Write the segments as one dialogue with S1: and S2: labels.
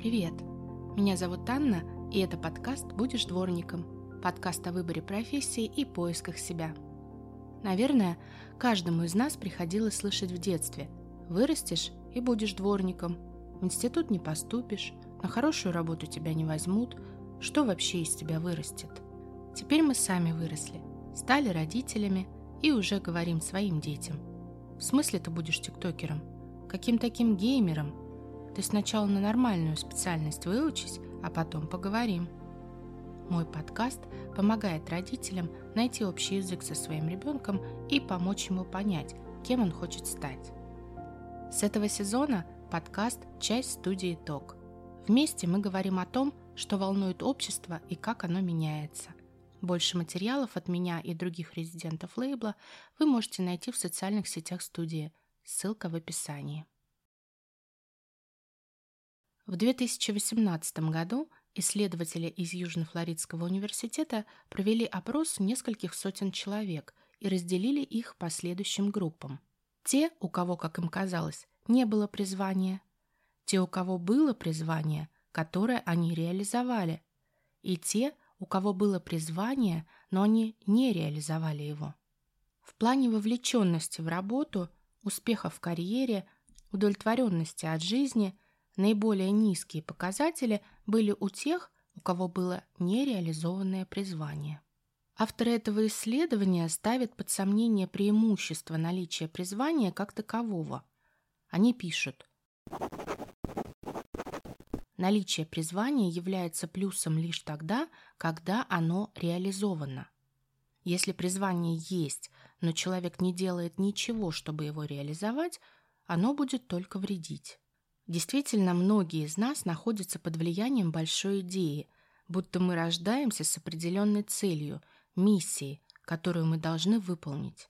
S1: Привет! Меня зовут Анна, и это подкаст «Будешь дворником» подкаст о выборе профессии и поисках себя. Наверное, каждому из нас приходилось слышать в детстве «Вырастешь и будешь дворником», «В институт не поступишь», «На хорошую работу тебя не возьмут», «Что вообще из тебя вырастет?» Теперь мы сами выросли, стали родителями и уже говорим своим детям. В смысле ты будешь тиктокером? Каким таким геймером? Ты сначала на нормальную специальность выучись, а потом поговорим. Мой подкаст помогает родителям найти общий язык со своим ребенком и помочь ему понять, кем он хочет стать. С этого сезона подкаст – часть студии ТОК. Вместе мы говорим о том, что волнует общество и как оно меняется. Больше материалов от меня и других резидентов лейбла вы можете найти в социальных сетях студии. Ссылка в описании. В 2018 году исследователи из Южно-Флоридского университета провели опрос нескольких сотен человек и разделили их по следующим группам. Те, у кого, как им казалось, не было призвания, те, у кого было призвание, которое они реализовали, и те, у кого было призвание, но они не реализовали его. В плане вовлеченности в работу, успеха в карьере, удовлетворенности от жизни наиболее низкие показатели были у тех, у кого было нереализованное призвание. Авторы этого исследования ставят под сомнение преимущество наличия призвания как такового. Они пишут, Наличие призвания является плюсом лишь тогда, когда оно реализовано. Если призвание есть, но человек не делает ничего, чтобы его реализовать, оно будет только вредить. Действительно, многие из нас находятся под влиянием большой идеи, будто мы рождаемся с определенной целью, миссией, которую мы должны выполнить.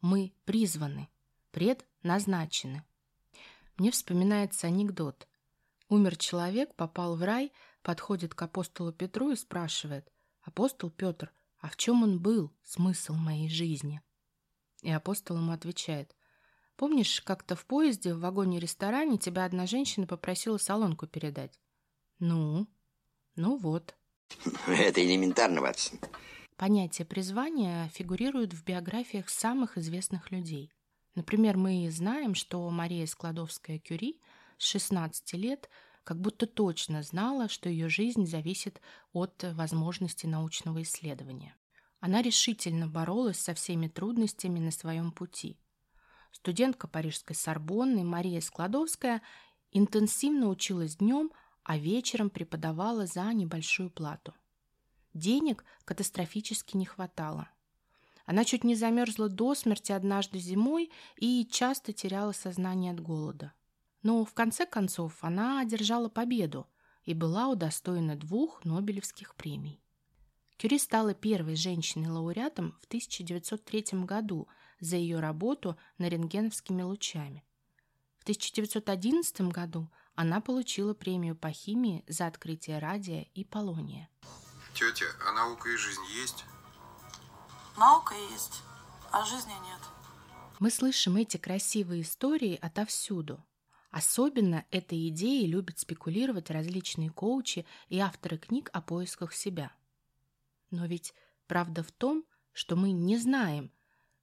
S1: Мы призваны, предназначены. Мне вспоминается анекдот. Умер человек, попал в рай, подходит к апостолу Петру и спрашивает, «Апостол Петр, а в чем он был, смысл моей жизни?» И апостол ему отвечает, «Помнишь, как-то в поезде в вагоне-ресторане тебя одна женщина попросила солонку передать?» «Ну?» «Ну вот».
S2: Это элементарно, Ватсон.
S1: Понятие призвания фигурирует в биографиях самых известных людей. Например, мы знаем, что Мария Складовская-Кюри – с 16 лет как будто точно знала, что ее жизнь зависит от возможности научного исследования. Она решительно боролась со всеми трудностями на своем пути. Студентка парижской Сорбонны Мария Складовская интенсивно училась днем, а вечером преподавала за небольшую плату. Денег катастрофически не хватало. Она чуть не замерзла до смерти однажды зимой и часто теряла сознание от голода. Но в конце концов она одержала победу и была удостоена двух Нобелевских премий. Кюри стала первой женщиной-лауреатом в 1903 году за ее работу на рентгеновскими лучами. В 1911 году она получила премию по химии за открытие радия и полония.
S3: Тетя, а наука и жизнь есть?
S4: Наука есть, а жизни нет.
S1: Мы слышим эти красивые истории отовсюду. Особенно этой идеей любят спекулировать различные коучи и авторы книг о поисках себя. Но ведь правда в том, что мы не знаем,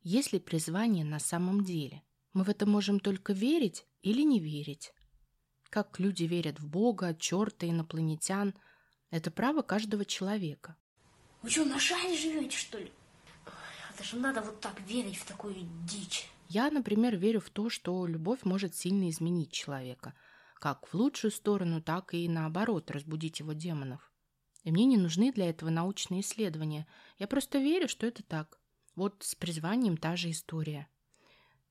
S1: есть ли призвание на самом деле. Мы в это можем только верить или не верить. Как люди верят в Бога, черта, инопланетян – это право каждого человека.
S5: Вы что, на шаре живете, что ли? Это же надо вот так верить в такую дичь.
S1: Я, например, верю в то, что любовь может сильно изменить человека, как в лучшую сторону, так и наоборот, разбудить его демонов. И мне не нужны для этого научные исследования. Я просто верю, что это так. Вот с призванием та же история.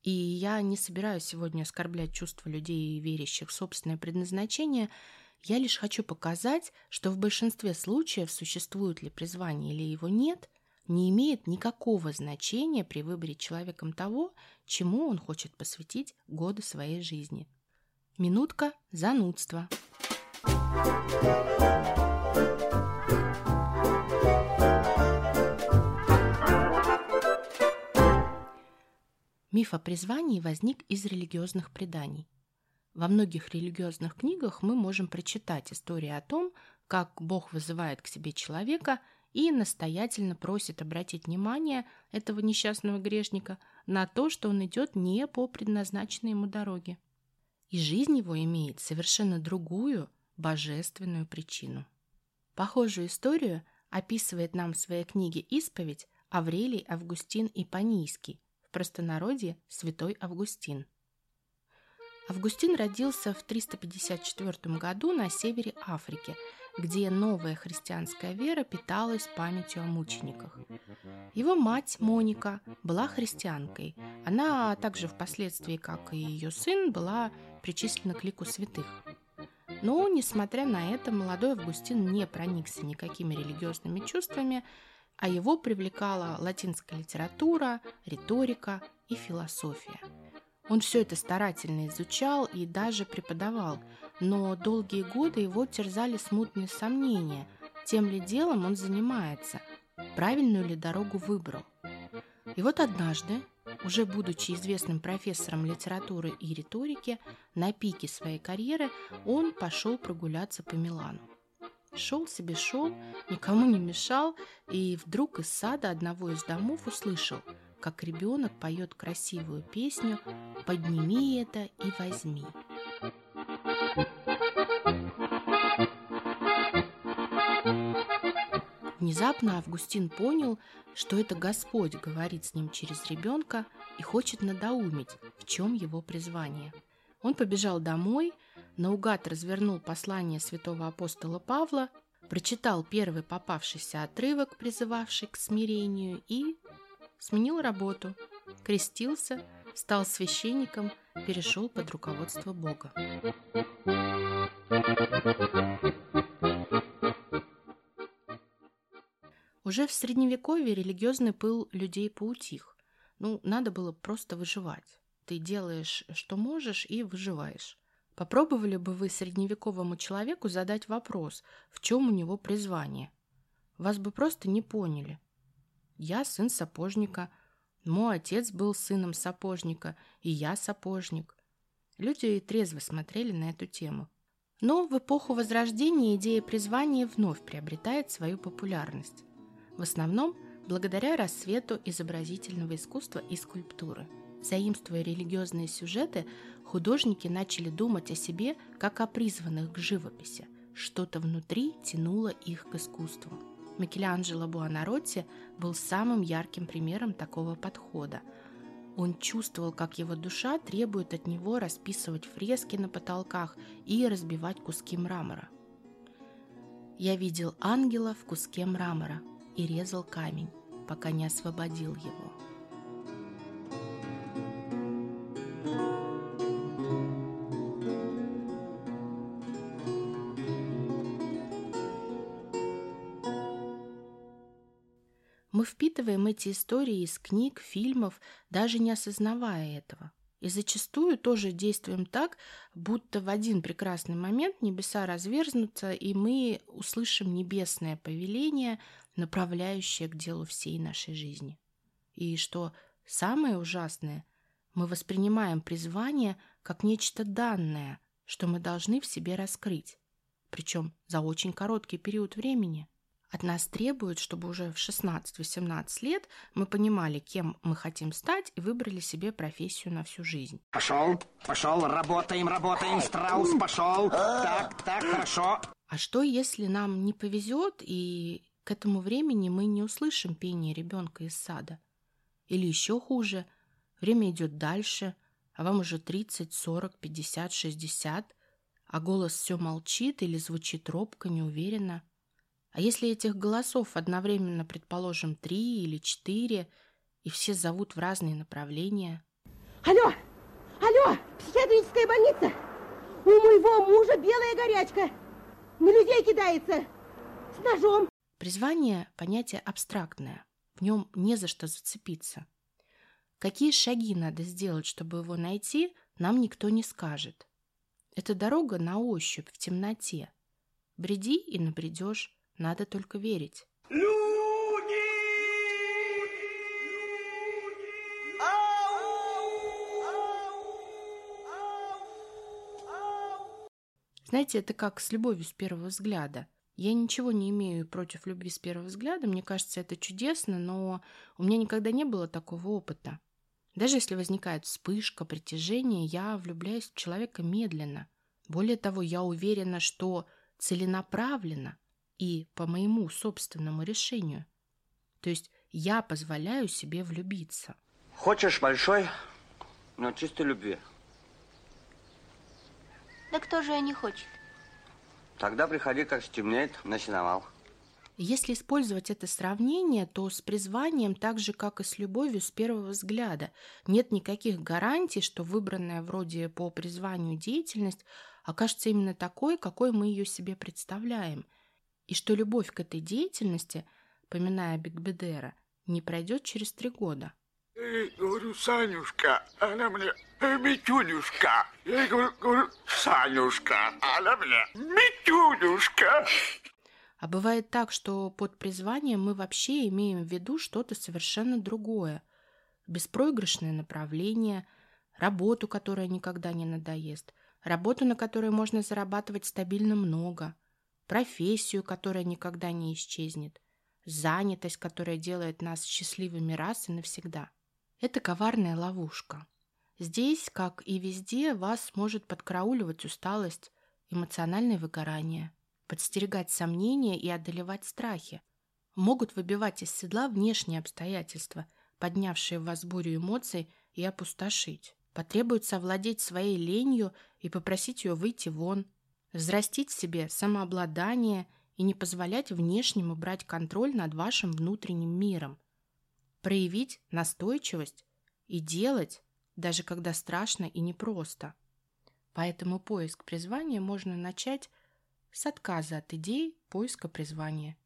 S1: И я не собираюсь сегодня оскорблять чувства людей, верящих в собственное предназначение. Я лишь хочу показать, что в большинстве случаев существует ли призвание или его нет, не имеет никакого значения при выборе человеком того, чему он хочет посвятить годы своей жизни. Минутка занудства. Миф о призвании возник из религиозных преданий. Во многих религиозных книгах мы можем прочитать истории о том, как Бог вызывает к себе человека и настоятельно просит обратить внимание этого несчастного грешника на то, что он идет не по предназначенной ему дороге. И жизнь его имеет совершенно другую, божественную причину. Похожую историю описывает нам в своей книге «Исповедь» Аврелий Августин Ипанийский, простонародье Святой Августин. Августин родился в 354 году на севере Африки, где новая христианская вера питалась памятью о мучениках. Его мать Моника была христианкой. Она также впоследствии, как и ее сын, была причислена к лику святых. Но, несмотря на это, молодой Августин не проникся никакими религиозными чувствами, а его привлекала латинская литература, риторика и философия. Он все это старательно изучал и даже преподавал, но долгие годы его терзали смутные сомнения, тем ли делом он занимается, правильную ли дорогу выбрал. И вот однажды, уже будучи известным профессором литературы и риторики, на пике своей карьеры он пошел прогуляться по Милану. Шел себе шел, никому не мешал, и вдруг из сада одного из домов услышал, как ребенок поет красивую песню «Подними это и возьми». Внезапно Августин понял, что это Господь говорит с ним через ребенка и хочет надоумить, в чем его призвание. Он побежал домой, наугад развернул послание святого апостола Павла, прочитал первый попавшийся отрывок, призывавший к смирению, и сменил работу, крестился, стал священником, перешел под руководство Бога. Уже в Средневековье религиозный пыл людей поутих. Ну, надо было просто выживать. Ты делаешь, что можешь, и выживаешь. Попробовали бы вы средневековому человеку задать вопрос, в чем у него призвание? Вас бы просто не поняли. Я сын сапожника, мой отец был сыном сапожника, и я сапожник. Люди трезво смотрели на эту тему. Но в эпоху Возрождения идея призвания вновь приобретает свою популярность в основном благодаря рассвету изобразительного искусства и скульптуры. Заимствуя религиозные сюжеты, художники начали думать о себе как о призванных к живописи. Что-то внутри тянуло их к искусству. Микеланджело Буонаротти был самым ярким примером такого подхода. Он чувствовал, как его душа требует от него расписывать фрески на потолках и разбивать куски мрамора. «Я видел ангела в куске мрамора», и резал камень, пока не освободил его. Мы впитываем эти истории из книг, фильмов, даже не осознавая этого. И зачастую тоже действуем так, будто в один прекрасный момент небеса разверзнутся, и мы услышим небесное повеление, направляющее к делу всей нашей жизни. И что самое ужасное, мы воспринимаем призвание как нечто данное, что мы должны в себе раскрыть, причем за очень короткий период времени. От нас требуют, чтобы уже в 16-18 лет мы понимали, кем мы хотим стать и выбрали себе профессию на всю жизнь.
S6: Пошел, пошел, работаем, работаем, страус, пошел. Так, так, хорошо.
S1: А что, если нам не повезет, и к этому времени мы не услышим пение ребенка из сада? Или еще хуже, время идет дальше, а вам уже 30, 40, 50, 60, а голос все молчит или звучит робко, неуверенно – а если этих голосов одновременно, предположим, три или четыре, и все зовут в разные направления?
S7: Алло! Алло! Психиатрическая больница! У моего мужа белая горячка! На людей кидается! С ножом!
S1: Призвание – понятие абстрактное. В нем не за что зацепиться. Какие шаги надо сделать, чтобы его найти, нам никто не скажет. Это дорога на ощупь, в темноте. Бреди и набредешь. Надо только верить. Знаете, это как с любовью с первого взгляда. Я ничего не имею против любви с первого взгляда. Мне кажется, это чудесно, но у меня никогда не было такого опыта. Даже если возникает вспышка притяжения, я влюбляюсь в человека медленно. Более того, я уверена, что целенаправленно и по моему собственному решению. То есть я позволяю себе влюбиться.
S6: Хочешь большой, но чистой любви?
S5: Да кто же не хочет?
S6: Тогда приходи, как стемнеет, на сеновал.
S1: Если использовать это сравнение, то с призванием, так же как и с любовью с первого взгляда, нет никаких гарантий, что выбранная вроде по призванию деятельность окажется именно такой, какой мы ее себе представляем, и что любовь к этой деятельности, поминая Бигбедера, не пройдет через три года.
S8: Я говорю, Санюшка, она мне Митюнюшка. Я ей говорю, говорю, Санюшка, она мне Митюнюшка.
S1: А бывает так, что под призванием мы вообще имеем в виду что-то совершенно другое. Беспроигрышное направление, работу, которая никогда не надоест, работу, на которой можно зарабатывать стабильно много, профессию, которая никогда не исчезнет, занятость, которая делает нас счастливыми раз и навсегда. Это коварная ловушка. Здесь, как и везде, вас может подкрауливать усталость, эмоциональное выгорание – подстерегать сомнения и одолевать страхи. Могут выбивать из седла внешние обстоятельства, поднявшие в вас бурю эмоций, и опустошить. Потребуется овладеть своей ленью и попросить ее выйти вон, взрастить в себе самообладание и не позволять внешнему брать контроль над вашим внутренним миром. Проявить настойчивость и делать, даже когда страшно и непросто. Поэтому поиск призвания можно начать с отказа от идей поиска призвания.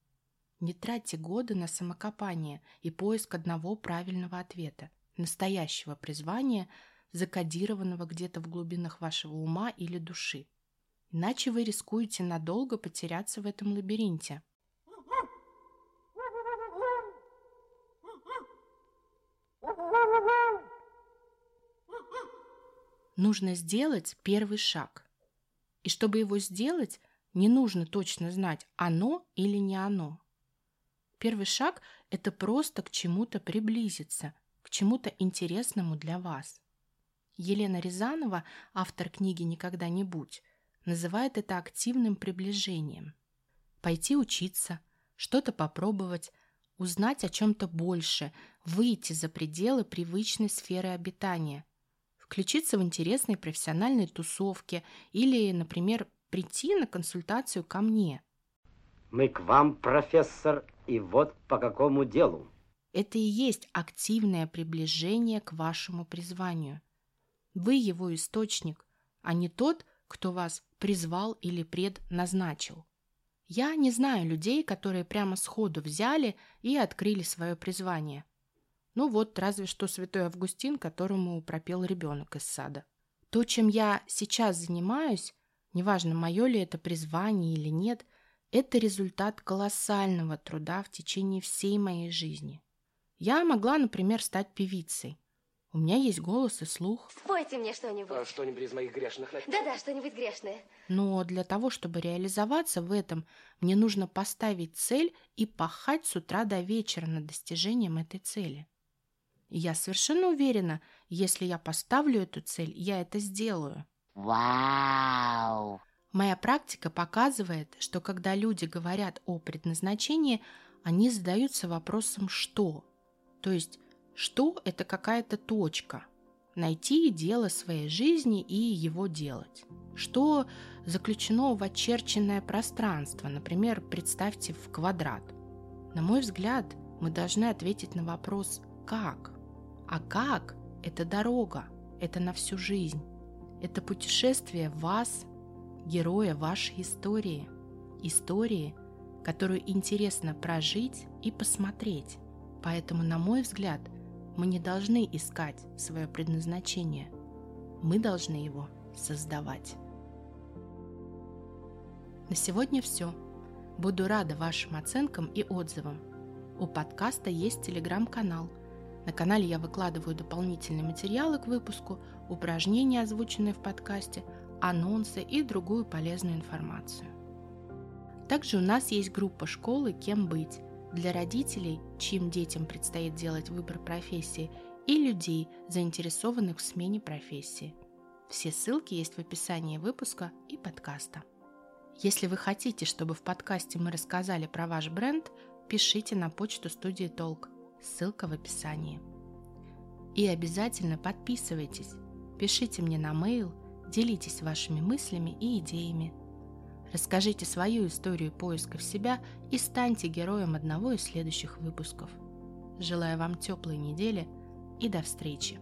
S1: Не тратьте годы на самокопание и поиск одного правильного ответа, настоящего призвания, закодированного где-то в глубинах вашего ума или души. Иначе вы рискуете надолго потеряться в этом лабиринте. Нужно сделать первый шаг. И чтобы его сделать, не нужно точно знать, оно или не оно. Первый шаг – это просто к чему-то приблизиться, к чему-то интересному для вас. Елена Рязанова, автор книги «Никогда не будь», называет это активным приближением. Пойти учиться, что-то попробовать, узнать о чем-то больше, выйти за пределы привычной сферы обитания, включиться в интересные профессиональные тусовки или, например, прийти на консультацию ко мне.
S6: Мы к вам, профессор, и вот по какому делу.
S1: Это и есть активное приближение к вашему призванию. Вы его источник, а не тот, кто вас призвал или предназначил. Я не знаю людей, которые прямо сходу взяли и открыли свое призвание. Ну вот, разве что святой Августин, которому пропел ребенок из сада. То, чем я сейчас занимаюсь, неважно, мое ли это призвание или нет, это результат колоссального труда в течение всей моей жизни. Я могла, например, стать певицей. У меня есть голос и слух.
S9: Спойте мне что-нибудь.
S10: А, что-нибудь из моих грешных.
S9: Да-да, что-нибудь грешное.
S1: Но для того, чтобы реализоваться в этом, мне нужно поставить цель и пахать с утра до вечера над достижением этой цели. И я совершенно уверена, если я поставлю эту цель, я это сделаю.
S5: Вау!
S1: Моя практика показывает, что когда люди говорят о предназначении, они задаются вопросом «что?». То есть «что» — это какая-то точка. Найти дело своей жизни и его делать. Что заключено в очерченное пространство, например, представьте в квадрат. На мой взгляд, мы должны ответить на вопрос «как?». А как – это дорога, это на всю жизнь. Это путешествие вас, героя вашей истории. Истории, которую интересно прожить и посмотреть. Поэтому, на мой взгляд, мы не должны искать свое предназначение. Мы должны его создавать. На сегодня все. Буду рада вашим оценкам и отзывам. У подкаста есть телеграм-канал – на канале я выкладываю дополнительные материалы к выпуску, упражнения, озвученные в подкасте, анонсы и другую полезную информацию. Также у нас есть группа школы «Кем быть» для родителей, чьим детям предстоит делать выбор профессии, и людей, заинтересованных в смене профессии. Все ссылки есть в описании выпуска и подкаста. Если вы хотите, чтобы в подкасте мы рассказали про ваш бренд, пишите на почту студии Толк. Ссылка в описании. И обязательно подписывайтесь, пишите мне на mail, делитесь вашими мыслями и идеями. Расскажите свою историю поиска в себя и станьте героем одного из следующих выпусков. Желаю вам теплой недели и до встречи!